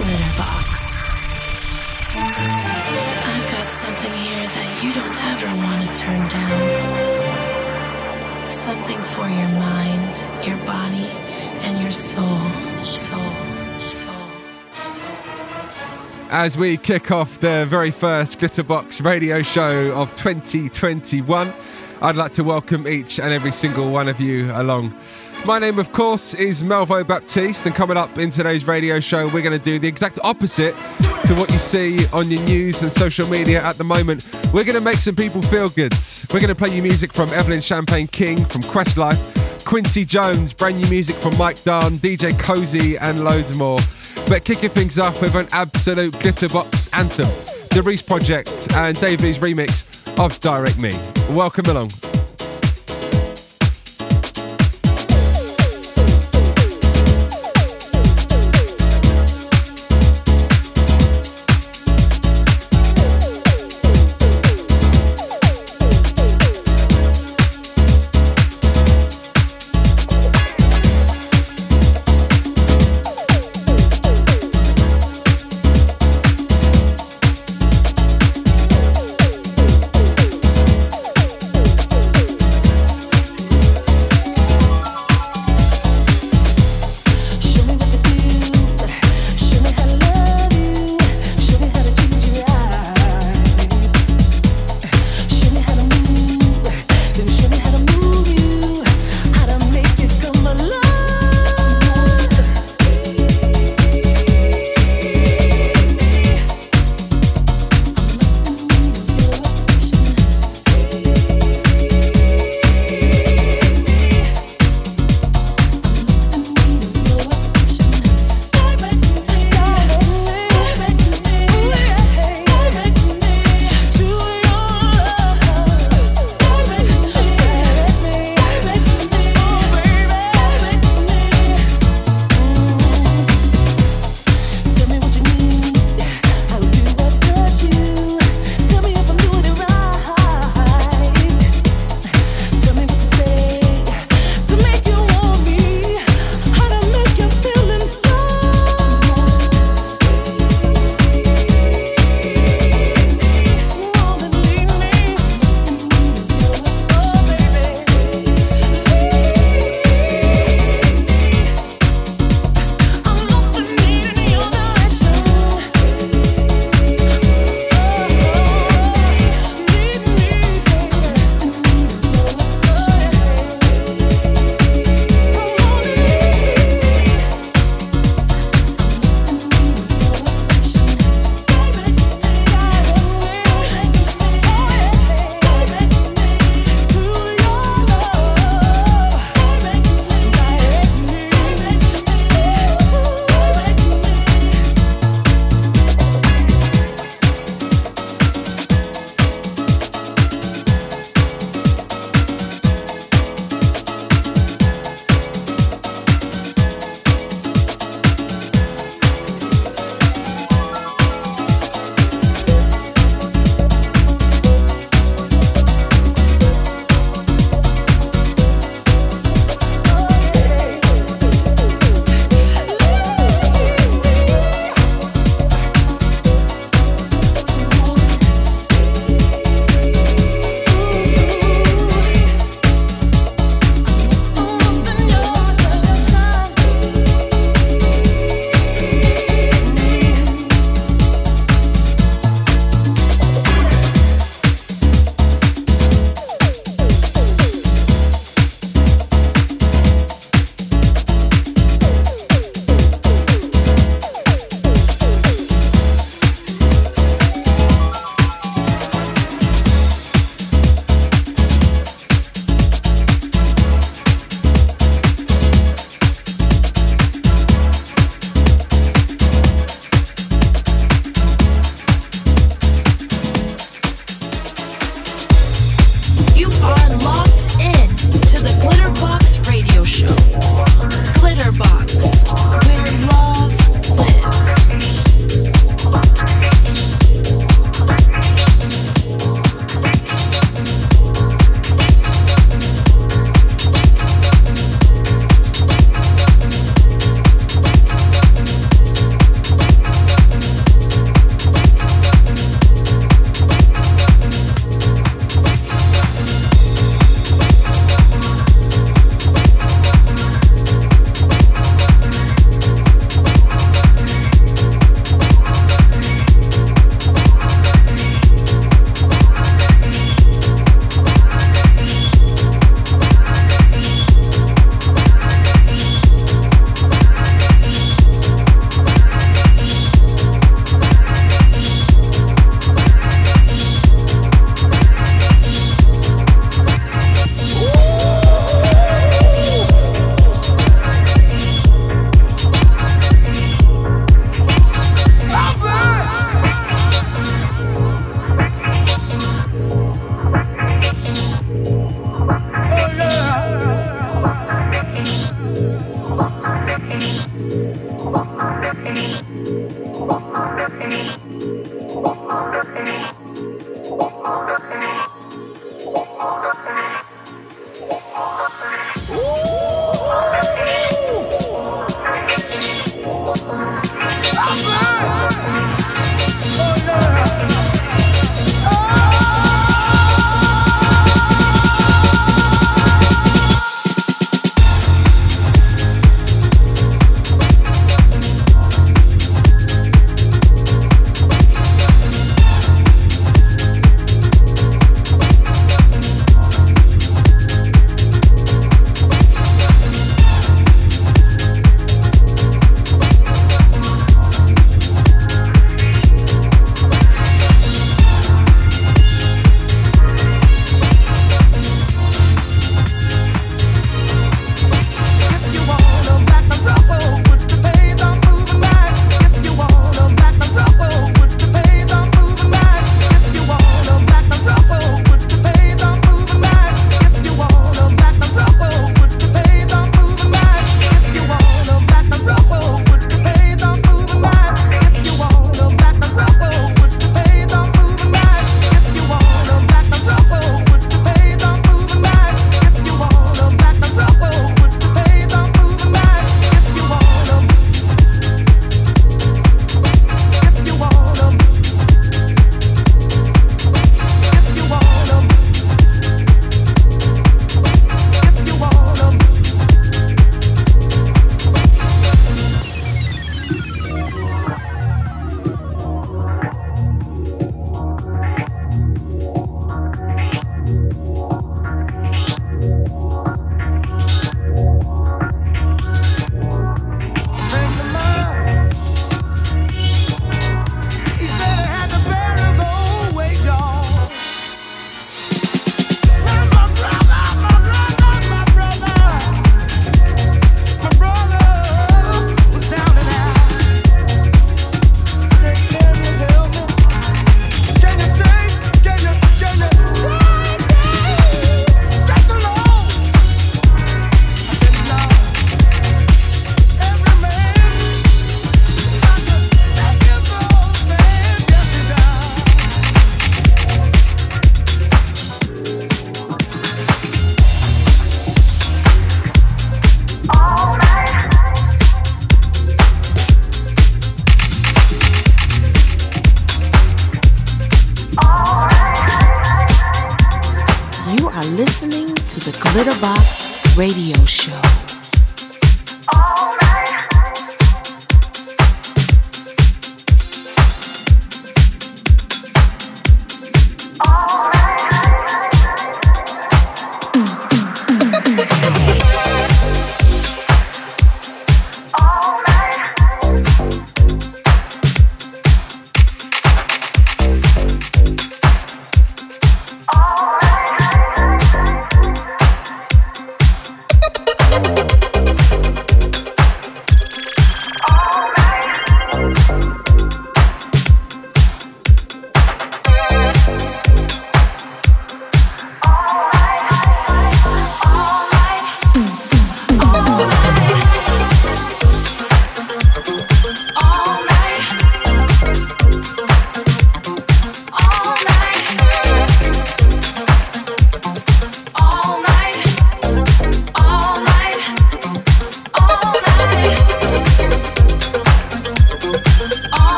I've got something here that you don't ever want to turn down. Something for your mind, your body, and your. Soul. Soul. As we kick off the very first Glitterbox radio show of 2021, I'd like to welcome each and every single one of you along. My name, of course, is Melvo Baptiste, and coming up in today's radio show, we're going to do the exact opposite to what you see on your news and social media at the moment. We're going to make some people feel good. We're going to play you music from Evelyn Champagne King, from Questlife, Quincy Jones, brand new music from Mike Dunn, DJ Cozy, and loads more. But kicking things off with an absolute glitterbox anthem, the Reese Project and Dave V's remix of Direct Me. Welcome along.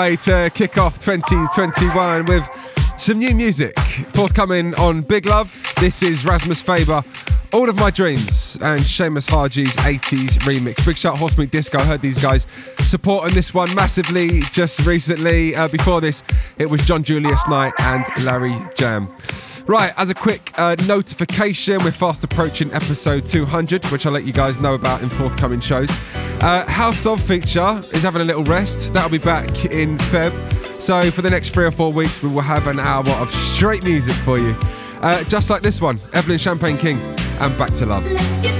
Way to kick off 2021 with some new music forthcoming on Big Love. This is Rasmus Faber, All of My Dreams, and Seamus Haji's 80s remix. Big shout Horsemeat Disco. I heard these guys supporting this one massively just recently. Uh, before this, it was John Julius Knight and Larry Jam. Right, as a quick uh, notification, we're fast approaching episode 200, which I'll let you guys know about in forthcoming shows. Uh, House of feature is having a little rest. That'll be back in Feb. So for the next three or four weeks, we will have an hour of straight music for you. Uh, just like this one, Evelyn Champagne King and Back to Love.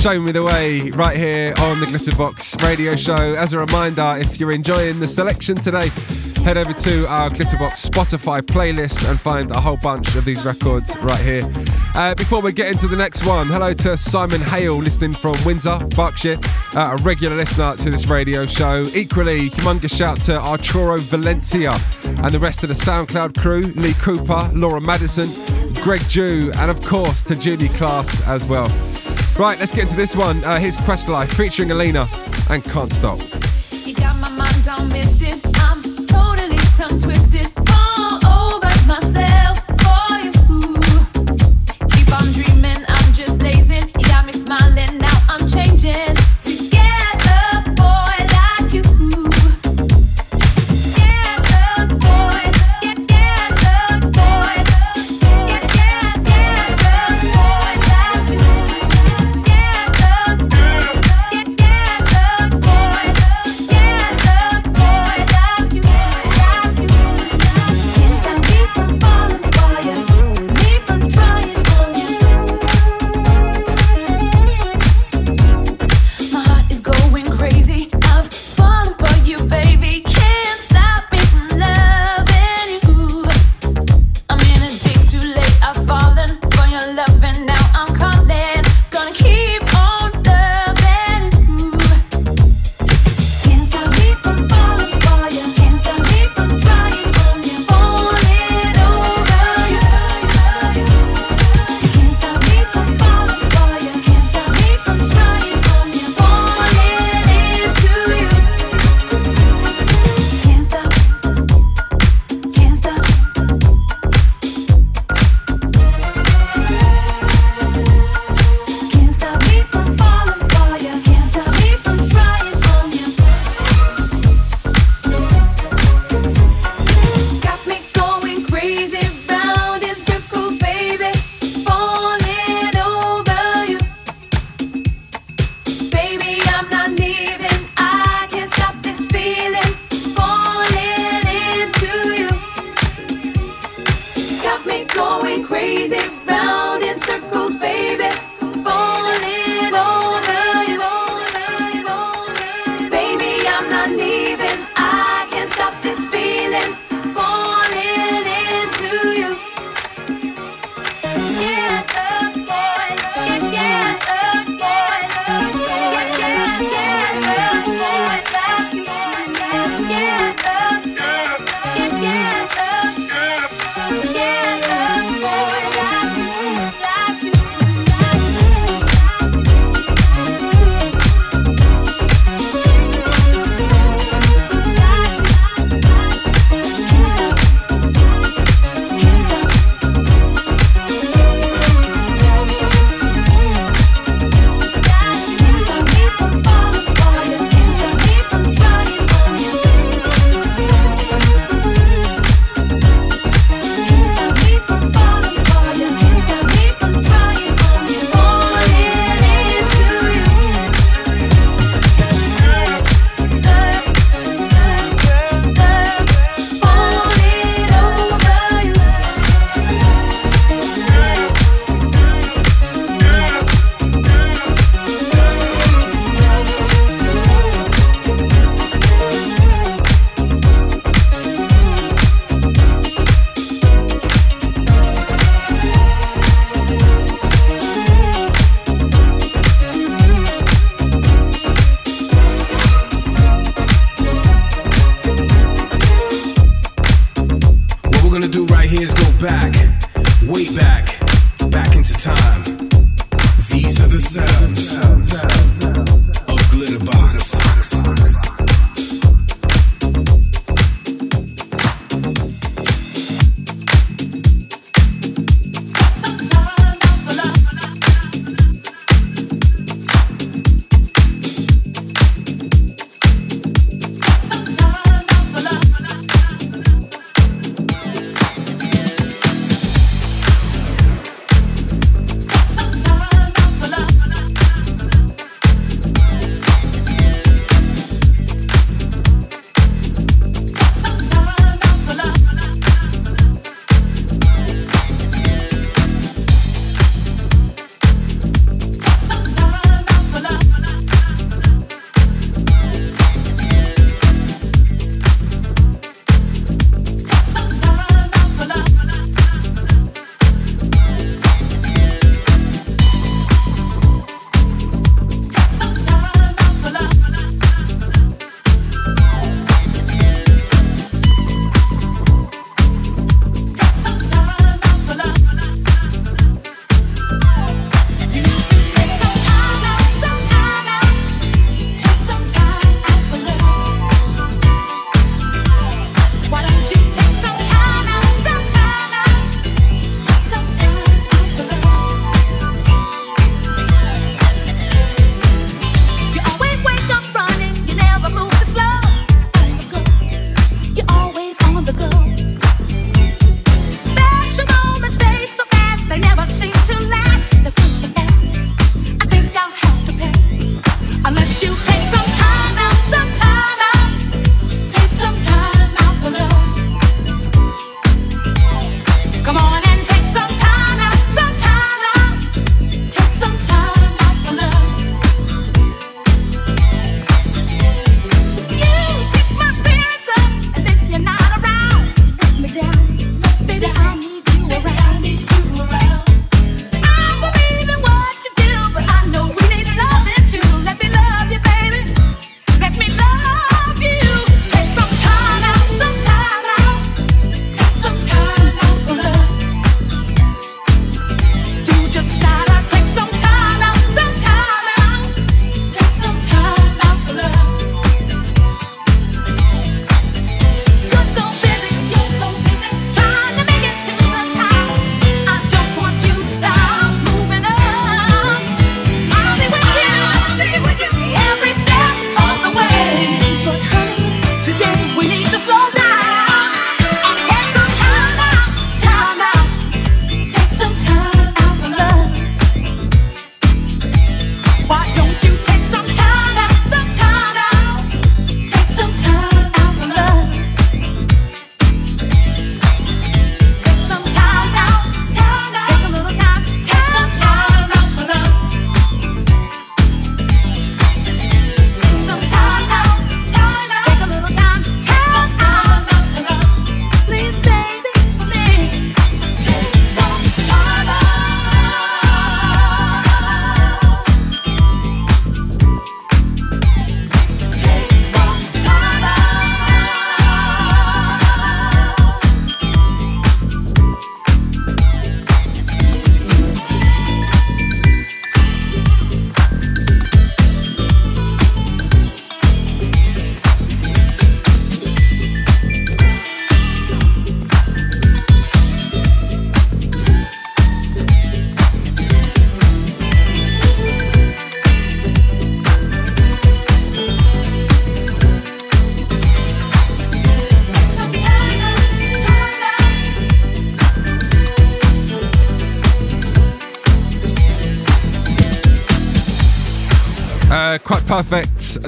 Show Me the Way right here on the Glitterbox radio show. As a reminder, if you're enjoying the selection today, head over to our Glitterbox Spotify playlist and find a whole bunch of these records right here. Uh, before we get into the next one, hello to Simon Hale, listening from Windsor, Berkshire, uh, a regular listener to this radio show. Equally, humongous shout to Arturo Valencia and the rest of the SoundCloud crew Lee Cooper, Laura Madison, Greg Jew, and of course to Julie Class as well. Right, let's get into this one. Uh, here's Questlife featuring Alina and Can't Stop.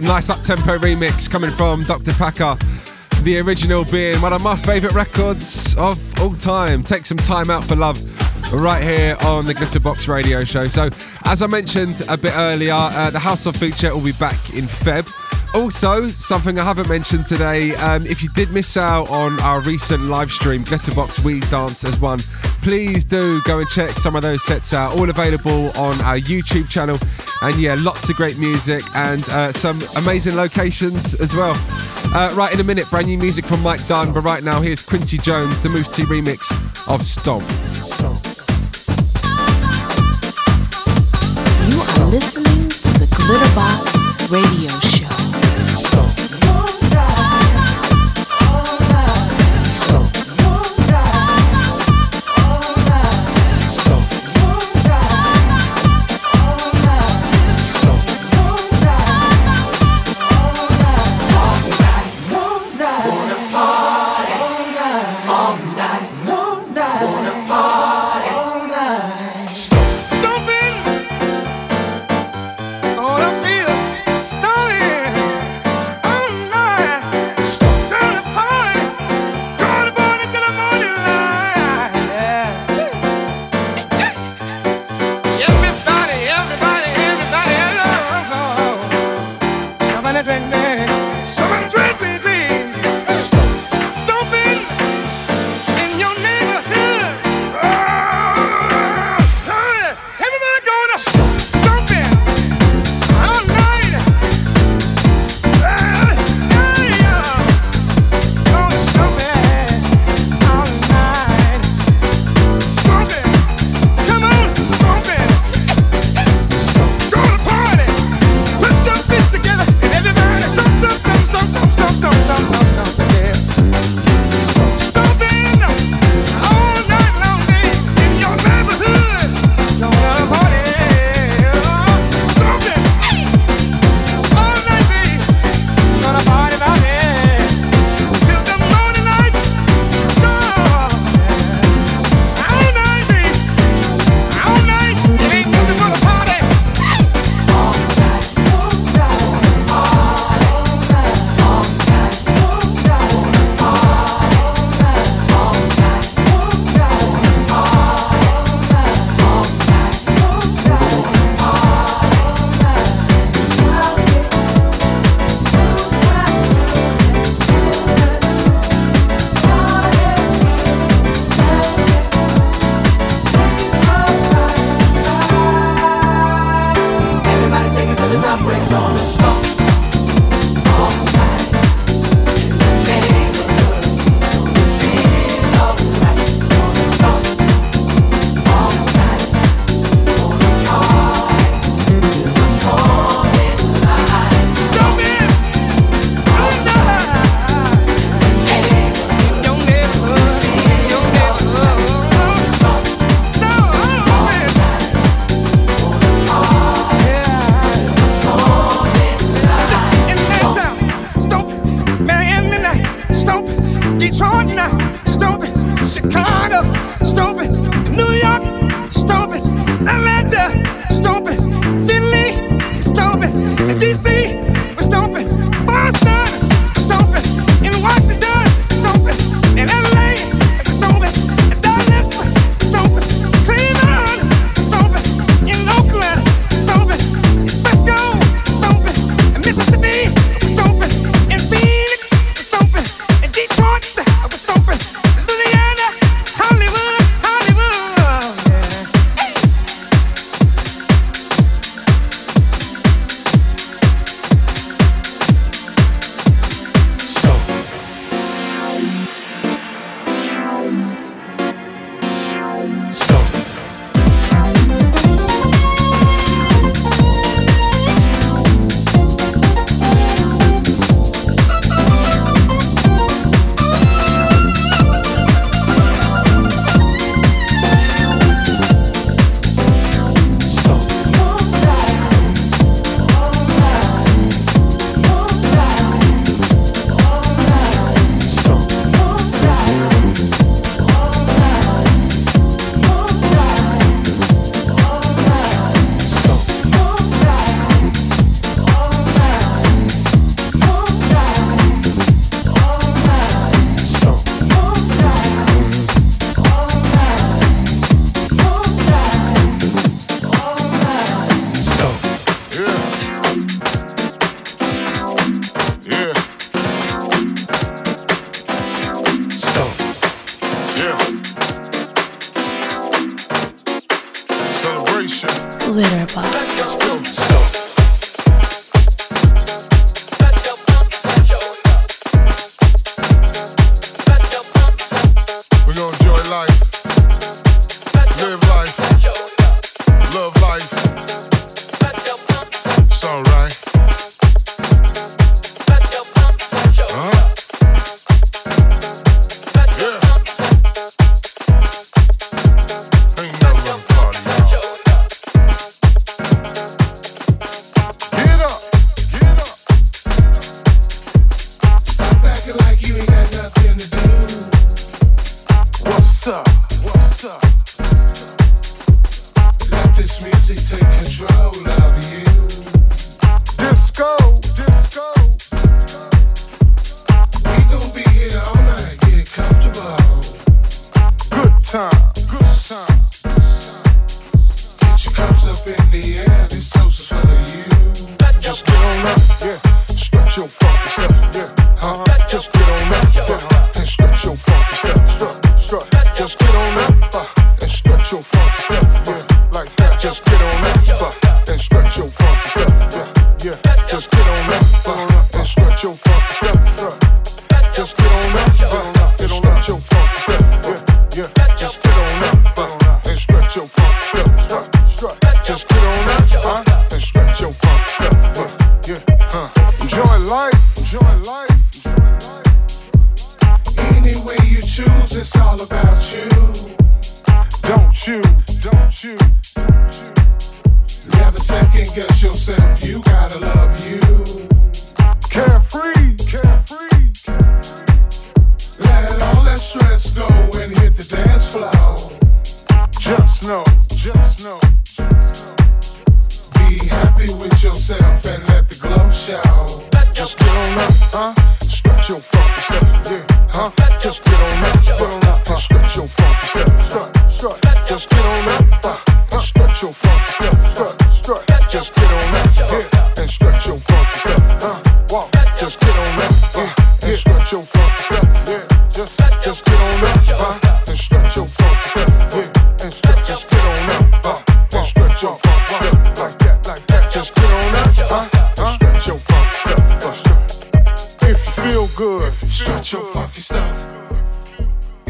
Nice up tempo remix coming from Dr. Packer. The original being one of my favourite records of all time. Take some time out for love right here on the Glitterbox radio show. So, as I mentioned a bit earlier, uh, the House of Feature will be back in Feb. Also, something I haven't mentioned today, um, if you did miss out on our recent live stream, Glitterbox We Dance as one, please do go and check some of those sets out. All available on our YouTube channel. And yeah, lots of great music and uh, some amazing locations as well. Uh, right in a minute, brand new music from Mike Dunn. But right now, here's Quincy Jones, the Mousse T remix of Stomp. You are listening to the Glitterbox Radio Show.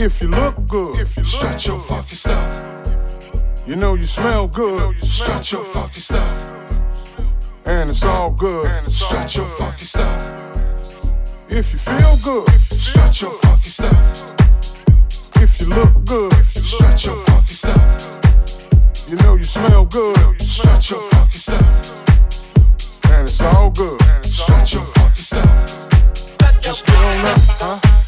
If you look good, if you strut your fucking stuff. You know you smell good, stretch your fucking stuff. And it's all good, stretch your fucking stuff. If you feel good, stretch your fucking stuff. If you look good, stretch your fucking stuff. You know you smell good, stretch your fucking stuff. And it's all good, stretch your fucking stuff. Just get on up, huh?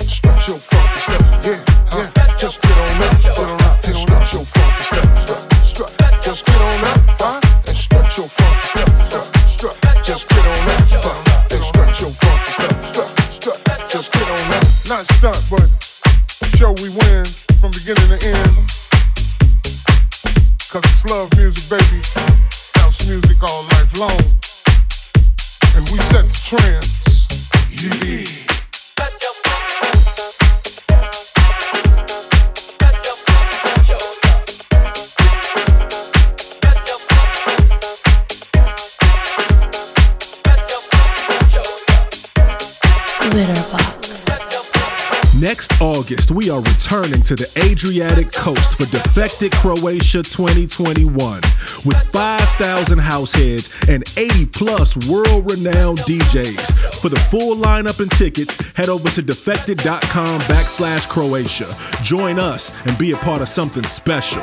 returning to the Adriatic coast for Defected Croatia 2021 with 5,000 house heads and 80 plus world renowned DJs. For the full lineup and tickets, head over to defected.com backslash Croatia. Join us and be a part of something special.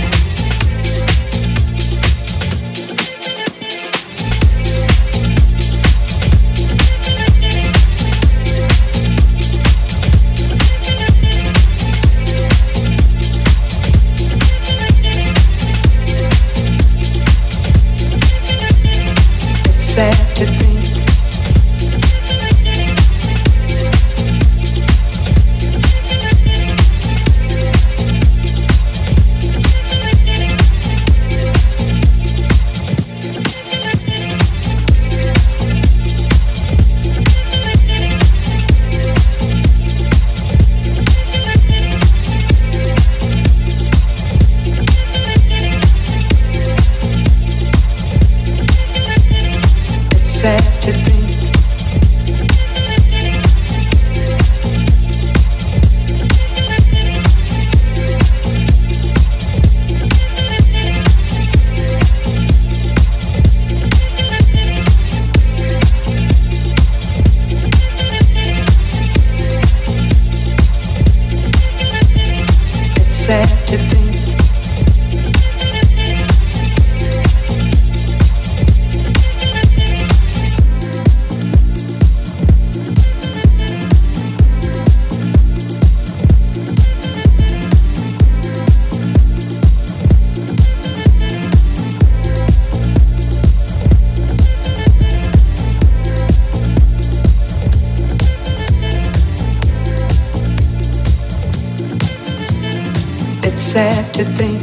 Sad to think.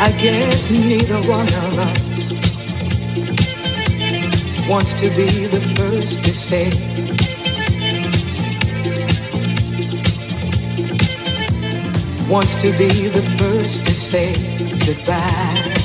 I guess neither one of us wants to be the first to say. Wants to be the first to say goodbye.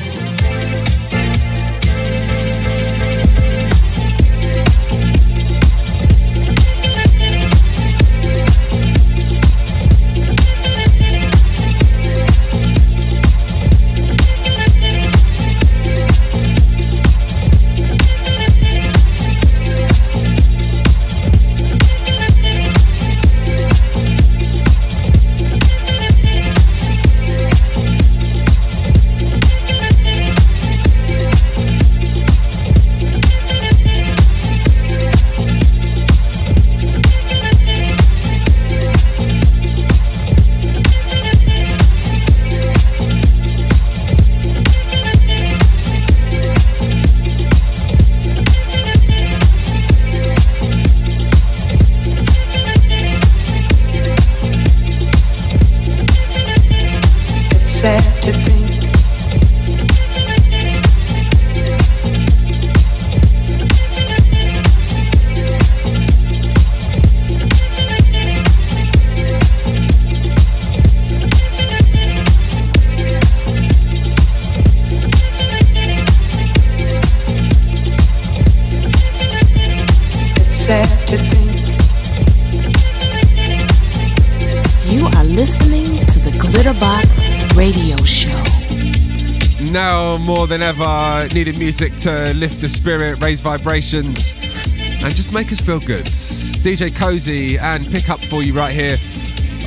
More than ever, needed music to lift the spirit, raise vibrations, and just make us feel good. DJ Cozy and pick up for you right here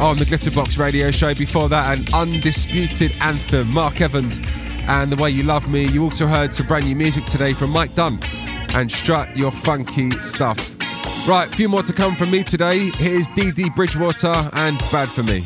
on the Glitterbox Radio Show. Before that, an undisputed anthem, Marc Evans and The Way You Love Me. You also heard some brand new music today from Mike Dunn and Strut Your Funky Stuff. Right, a few more to come from me today. Here's Dee Dee Bridgewater and Bad For Me.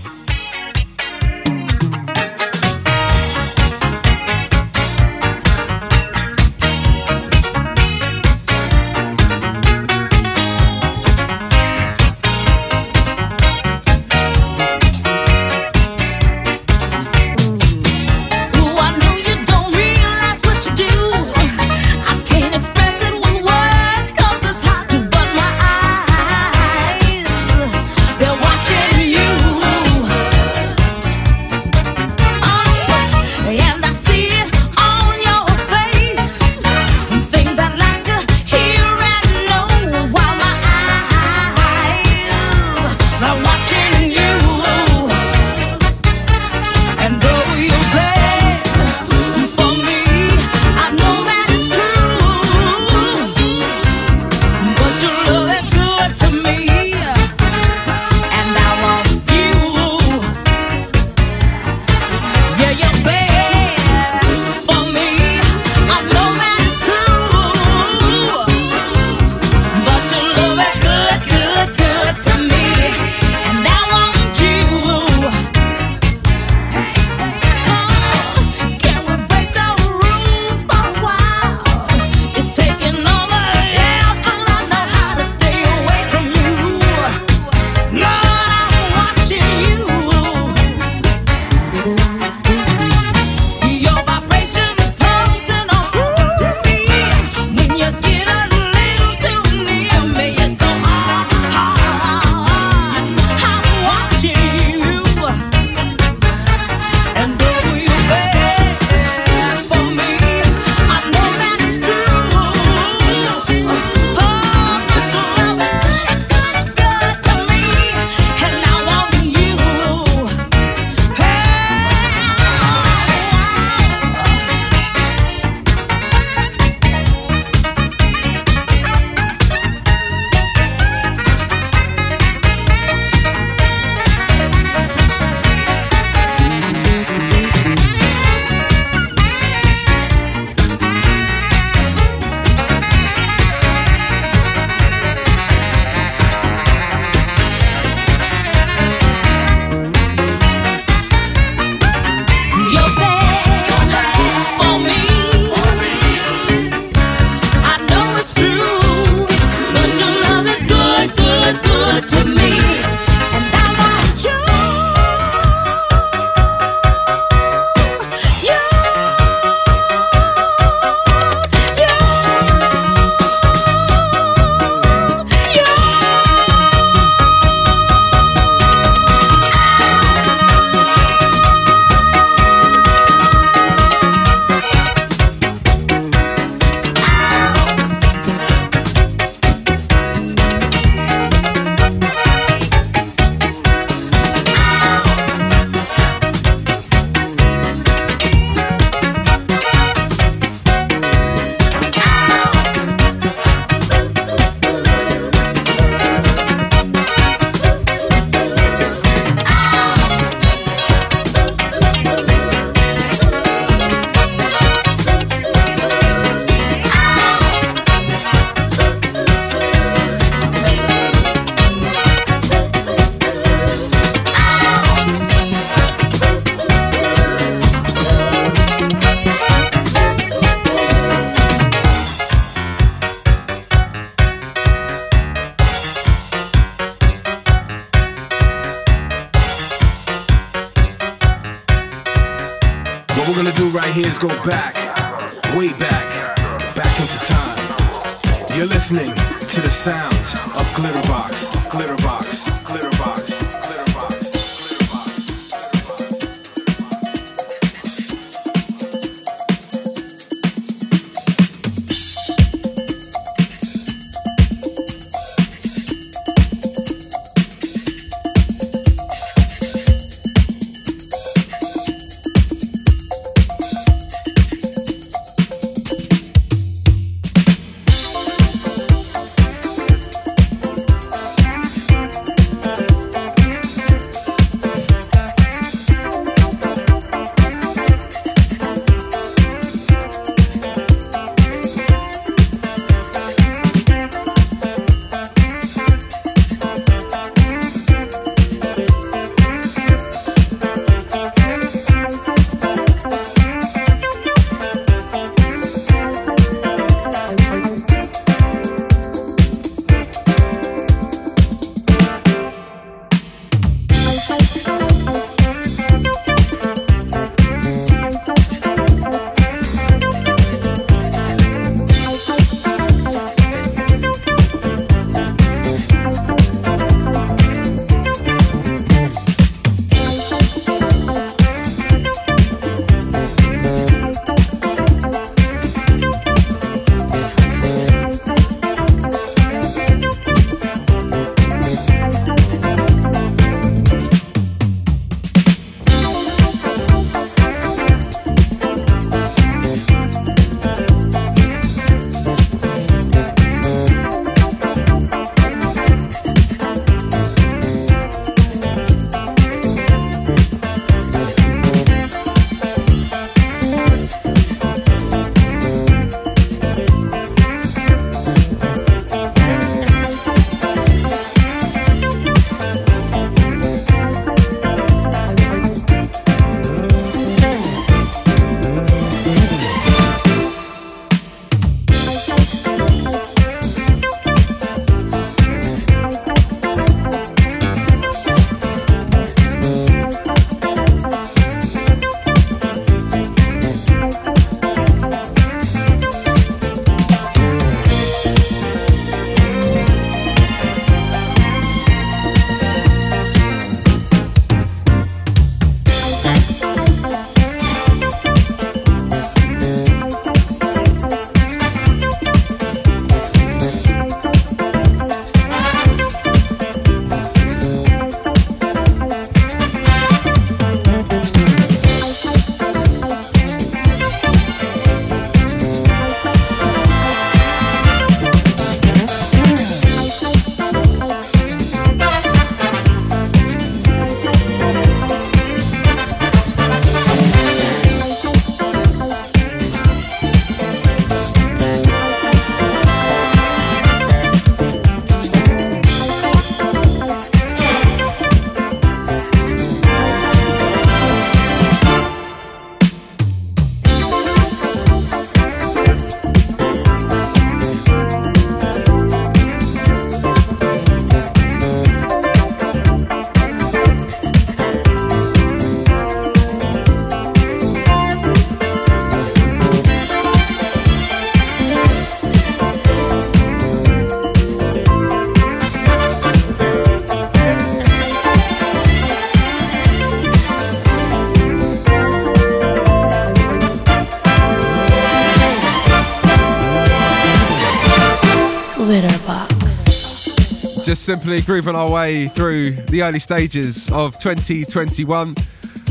Just simply grooving our way through the early stages of 2021.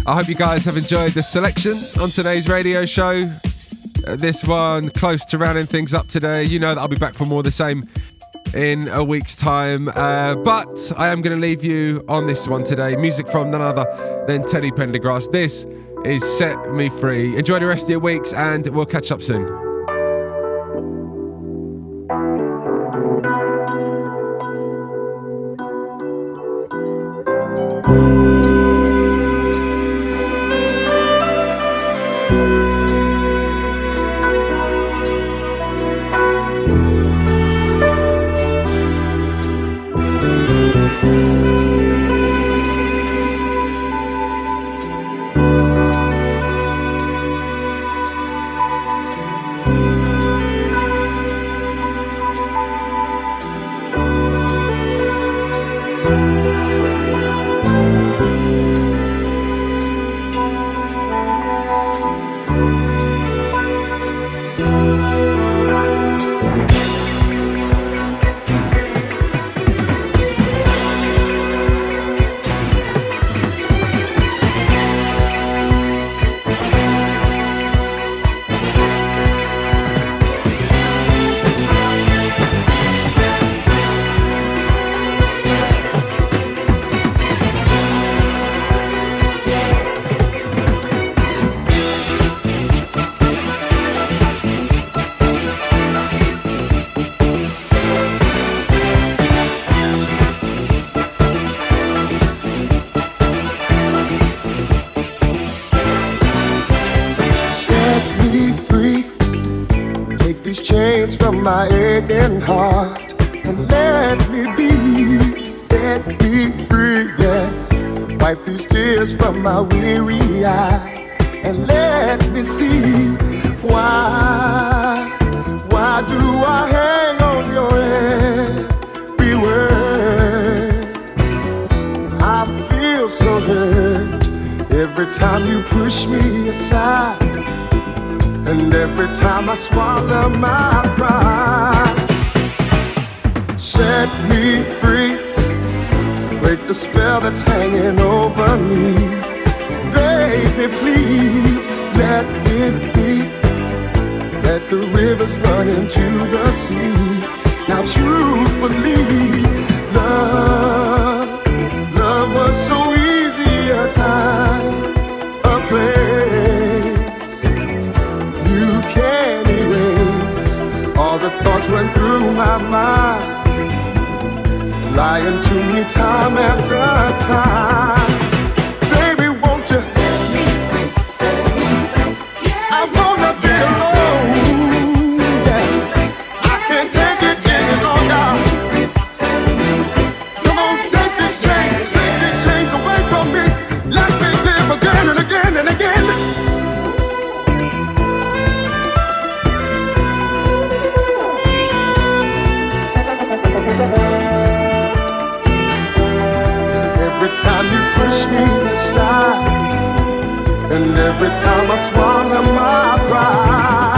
I hope you guys have enjoyed the selection on today's radio show. Uh, this one close to rounding things up today. You know that I'll be back for more the same in a week's time. Uh, but I am going to leave you on this one today. Music from none other than Teddy Pendergrass. This is Set Me Free. Enjoy the rest of your weeks and we'll catch up soon. Every time you push me aside, and every time I swallow my pride. Set me free, break the spell that's hanging over me. Baby, please let it be. Let the rivers run into the sea. Now, truthfully, love, love was so easy a time, thoughts went through my mind, lying to me time after time. Baby, won't you every time I swallow my pride.